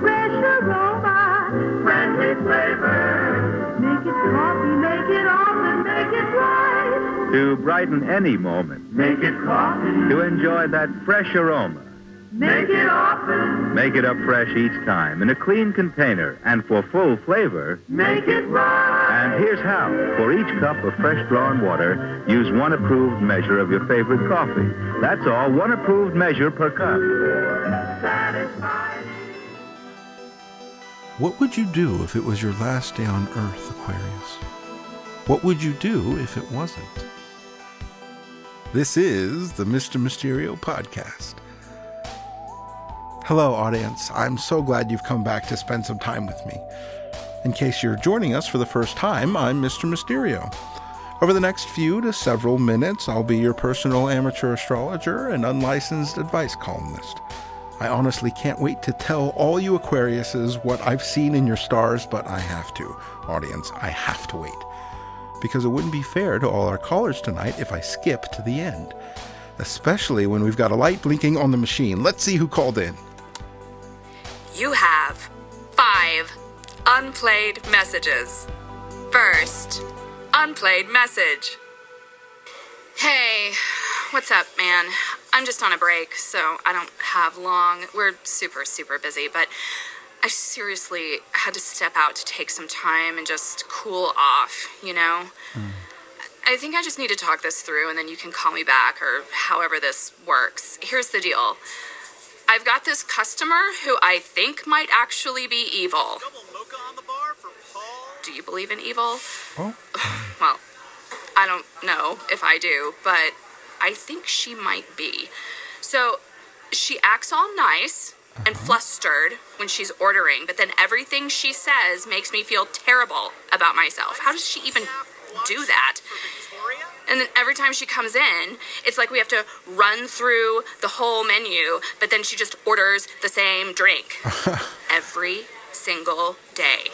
fresh aroma. Friendly flavor. Make it coffee, make it often, make it right. To brighten any moment. Make it coffee. To enjoy that fresh aroma. Make it often, Make it up fresh each time in a clean container and for full flavor. Make it right. And here's how. For each cup of fresh drawn water, use one approved measure of your favorite coffee. That's all, one approved measure per cup. Satisfying. What would you do if it was your last day on Earth, Aquarius? What would you do if it wasn't? This is the Mr. Mysterio podcast. Hello, audience. I'm so glad you've come back to spend some time with me. In case you're joining us for the first time, I'm Mr. Mysterio. Over the next few to several minutes, I'll be your personal amateur astrologer and unlicensed advice columnist. I honestly can't wait to tell all you Aquariuses what I've seen in your stars, but I have to. Audience, I have to wait. Because it wouldn't be fair to all our callers tonight if I skip to the end. Especially when we've got a light blinking on the machine. Let's see who called in. You have five unplayed messages. First, unplayed message. Hey, what's up, man? I'm just on a break, so I don't have long. We're super, super busy, but I seriously had to step out to take some time and just cool off, you know? Hmm. I think I just need to talk this through and then you can call me back or however this works. Here's the deal I've got this customer who I think might actually be evil. Do you believe in evil? Oh, Well, I don't know if I do, but I think she might be. So she acts all nice and uh-huh. flustered when she's ordering, but then everything she says makes me feel terrible about myself. How does she even do that? And then every time she comes in, it's like we have to run through the whole menu, but then she just orders the same drink every single day.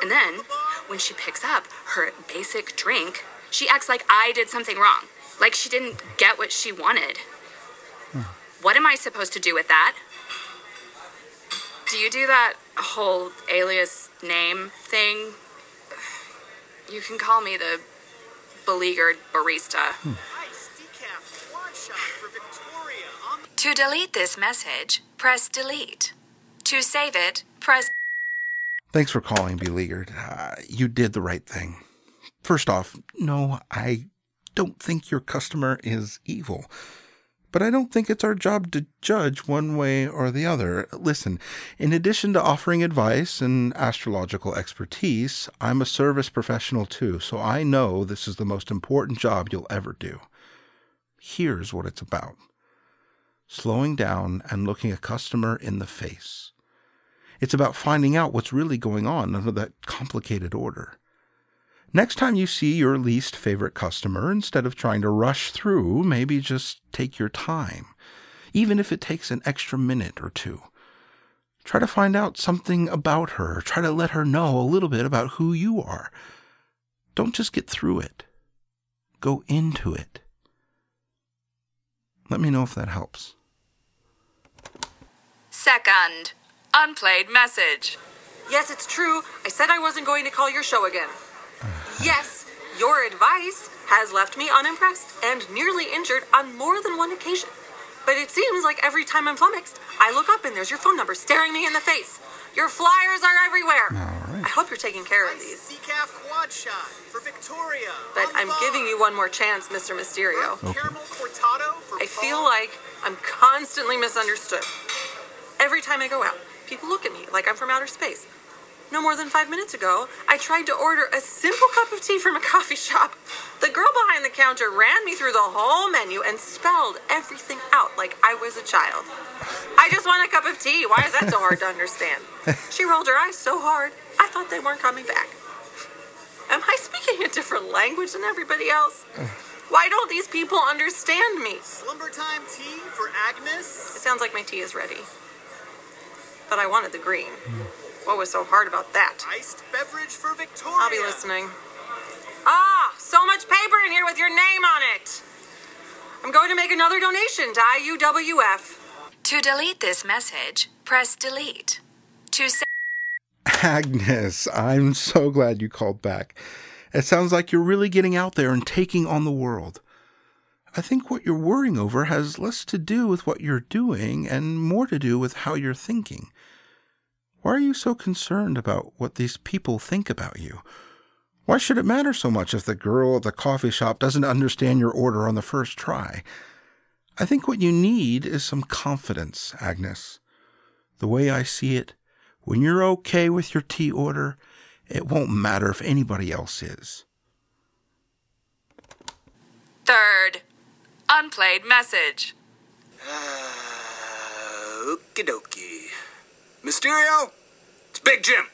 And then when she picks up her basic drink, she acts like I did something wrong, like she didn't get what she wanted. What am I supposed to do with that? Do you do that whole alias name thing? You can call me the beleaguered barista. Ice decaf one shot for Victoria on the To delete this message, press delete. To save it, press Thanks for calling, Beleaguered. Uh, you did the right thing. First off, no, I don't think your customer is evil. But I don't think it's our job to judge one way or the other. Listen, in addition to offering advice and astrological expertise, I'm a service professional too, so I know this is the most important job you'll ever do. Here's what it's about slowing down and looking a customer in the face. It's about finding out what's really going on under that complicated order. Next time you see your least favorite customer, instead of trying to rush through, maybe just take your time, even if it takes an extra minute or two. Try to find out something about her. Try to let her know a little bit about who you are. Don't just get through it. Go into it. Let me know if that helps. second unplayed message. Yes, it's true. I said I wasn't going to call your show again. Yes, your advice has left me unimpressed and nearly injured on more than one occasion. But it seems like every time I'm flummoxed, I look up and there's your phone number staring me in the face. Your flyers are everywhere. All right. I hope you're taking care of these. decaf quad shot for Victoria. But I'm giving you one more chance, Mr. Mysterio. Burnt Caramel cortado for I feel like I'm constantly misunderstood. Every time I go out, people look at me like I'm from outer space. No more than five minutes ago, I tried to order a simple cup of tea from a coffee shop. The girl behind the counter ran me through the whole menu and spelled everything out like I was a child. I just want a cup of tea. Why is that so hard to understand? She rolled her eyes so hard, I thought they weren't coming back. Am I speaking a different language than everybody else? Why don't these people understand me? Slumber time tea for Agnes. It sounds like my tea is ready. But I wanted the green. Hmm. What was so hard about that? Iced beverage for Victoria. I'll be listening. Ah, so much paper in here with your name on it. I'm going to make another donation to IUWF. To delete this message, press delete. To save. Agnes, I'm so glad you called back. It sounds like you're really getting out there and taking on the world. I think what you're worrying over has less to do with what you're doing and more to do with how you're thinking. Why are you so concerned about what these people think about you? Why should it matter so much if the girl at the coffee shop doesn't understand your order on the first try? I think what you need is some confidence, Agnes. The way I see it, when you're okay with your tea order, it won't matter if anybody else is. Third, unplayed message. Uh, okie dokie. Mysterio, it's Big Jim.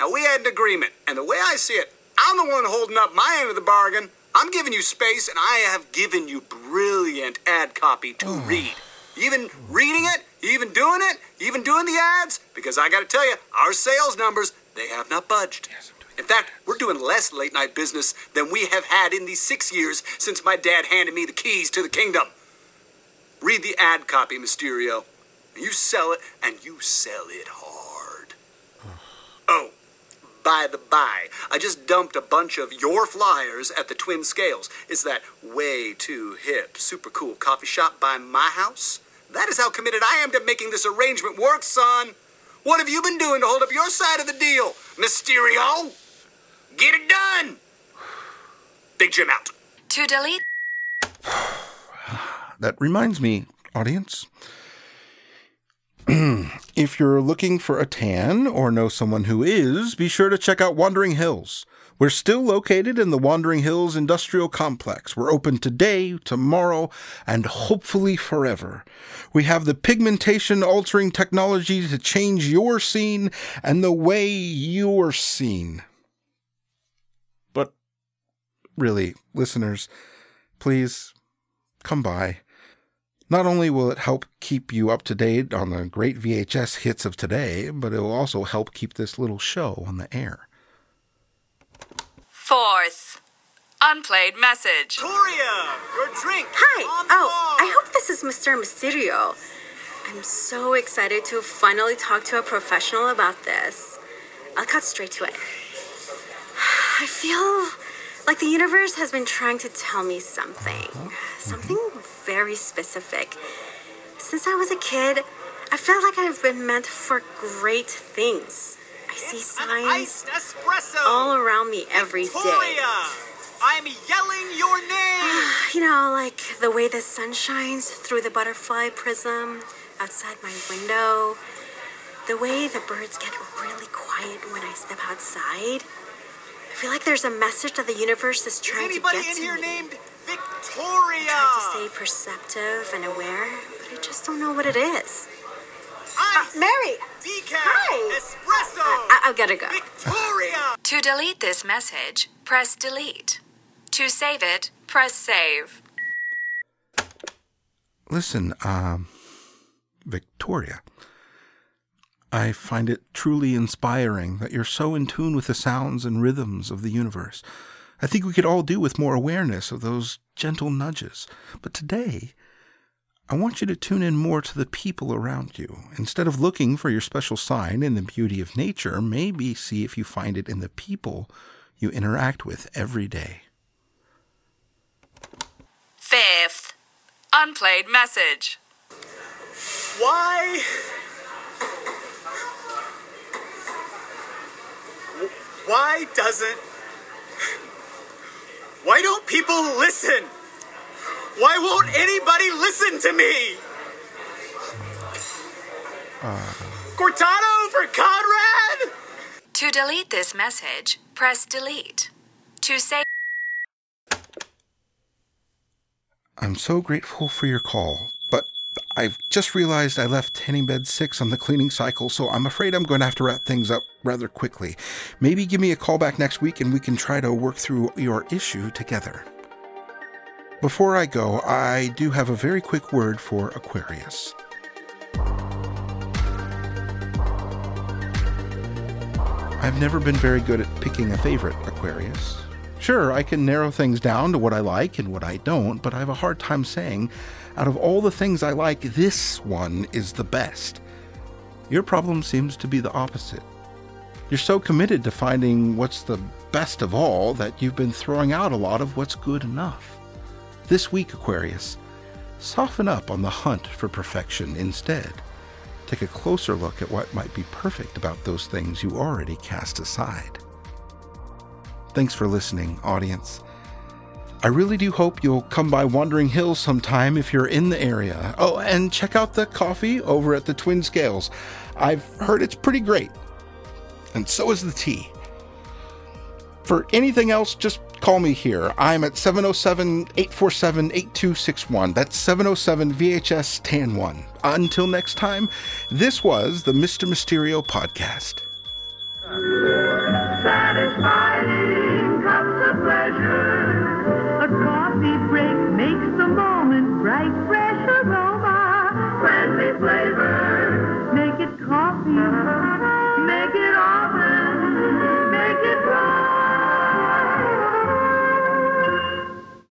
Now, we had an agreement, and the way I see it, I'm the one holding up my end of the bargain. I'm giving you space, and I have given you brilliant ad copy to hmm. read. Even reading it, even doing it, even doing the ads, because I gotta tell you, our sales numbers, they have not budged. Yes, In fact, we're doing less late night business than we have had in these six years since my dad handed me the keys to the kingdom. Read the ad copy, Mysterio. You sell it, and you sell it hard. Oh, by the by, I just dumped a bunch of your flyers at the Twin Scales. It's that way too hip, super cool coffee shop by my house. That is how committed I am to making this arrangement work, son. What have you been doing to hold up your side of the deal, Mysterio? Get it done! Big Jim out. To delete. That reminds me, audience. if you're looking for a tan or know someone who is, be sure to check out Wandering Hills. We're still located in the Wandering Hills Industrial Complex. We're open today, tomorrow, and hopefully forever. We have the pigmentation altering technology to change your scene and the way you're seen. But really, listeners, please come by. Not only will it help keep you up to date on the great VHS hits of today, but it will also help keep this little show on the air. Fourth, unplayed message. Toria, your drink. Hi. On the Oh, I hope this is Mr. Mysterio. I'm so excited to finally talk to a professional about this. I'll cut straight to it. I feel like the universe has been trying to tell me something. Uh-huh. Mm-hmm. Something very specific. Since I was a kid, I felt like I've been meant for great things. I see An signs iced espresso. all around me every day. Toria, I'm yelling your name. You know, like the way the sun shines through the butterfly prism outside my window. The way the birds get really quiet when I step outside. I feel like there's a message that the universe is Is trying to anybody get in to here me. named trying to Victoria? stay perceptive and aware, but I just don't know what it is. Ice, Mary, decaf, hi. espresso. I- I've gotta go. Victoria. To delete this message, press delete. To save it, press save. Listen, um, Victoria, I find it truly inspiring that you're so in tune with the sounds and rhythms of the universe. I think we could all do with more awareness of those gentle nudges. But today, I want you to tune in more to the people around you. Instead of looking for your special sign in the beauty of nature, maybe see if you find it in the people you interact with every day. Fifth, unplayed message. Why? Why doesn't. Why don't people listen? Why won't anybody listen to me? Cortado for Conrad? To delete this message, press delete. To save. I'm so grateful for your call, but I've just realized I left tanning bed 6 on the cleaning cycle, so I'm afraid I'm going to have to wrap things up rather quickly. Maybe give me a call back next week and we can try to work through your issue together. Before I go, I do have a very quick word for Aquarius. I've never been very good at picking a favorite, Aquarius. Sure, I can narrow things down to what I like and what I don't, but I have a hard time saying, out of all the things I like, this one is the best. Your problem seems to be the opposite. You're so committed to finding what's the best of all that you've been throwing out a lot of what's good enough. This week, Aquarius, soften up on the hunt for perfection instead. Take a closer look at what might be perfect about those things you already cast aside. Thanks for listening, audience. I really do hope you'll come by Wandering Hills sometime if you're in the area. Oh, and check out the coffee over at the Twin Scales. I've heard it's pretty great. And so is the tea. For anything else, just call me here. I'm at 707 847 8261. That's 707 VHS TAN 1. Until next time, this was the Mr. Mysterio podcast.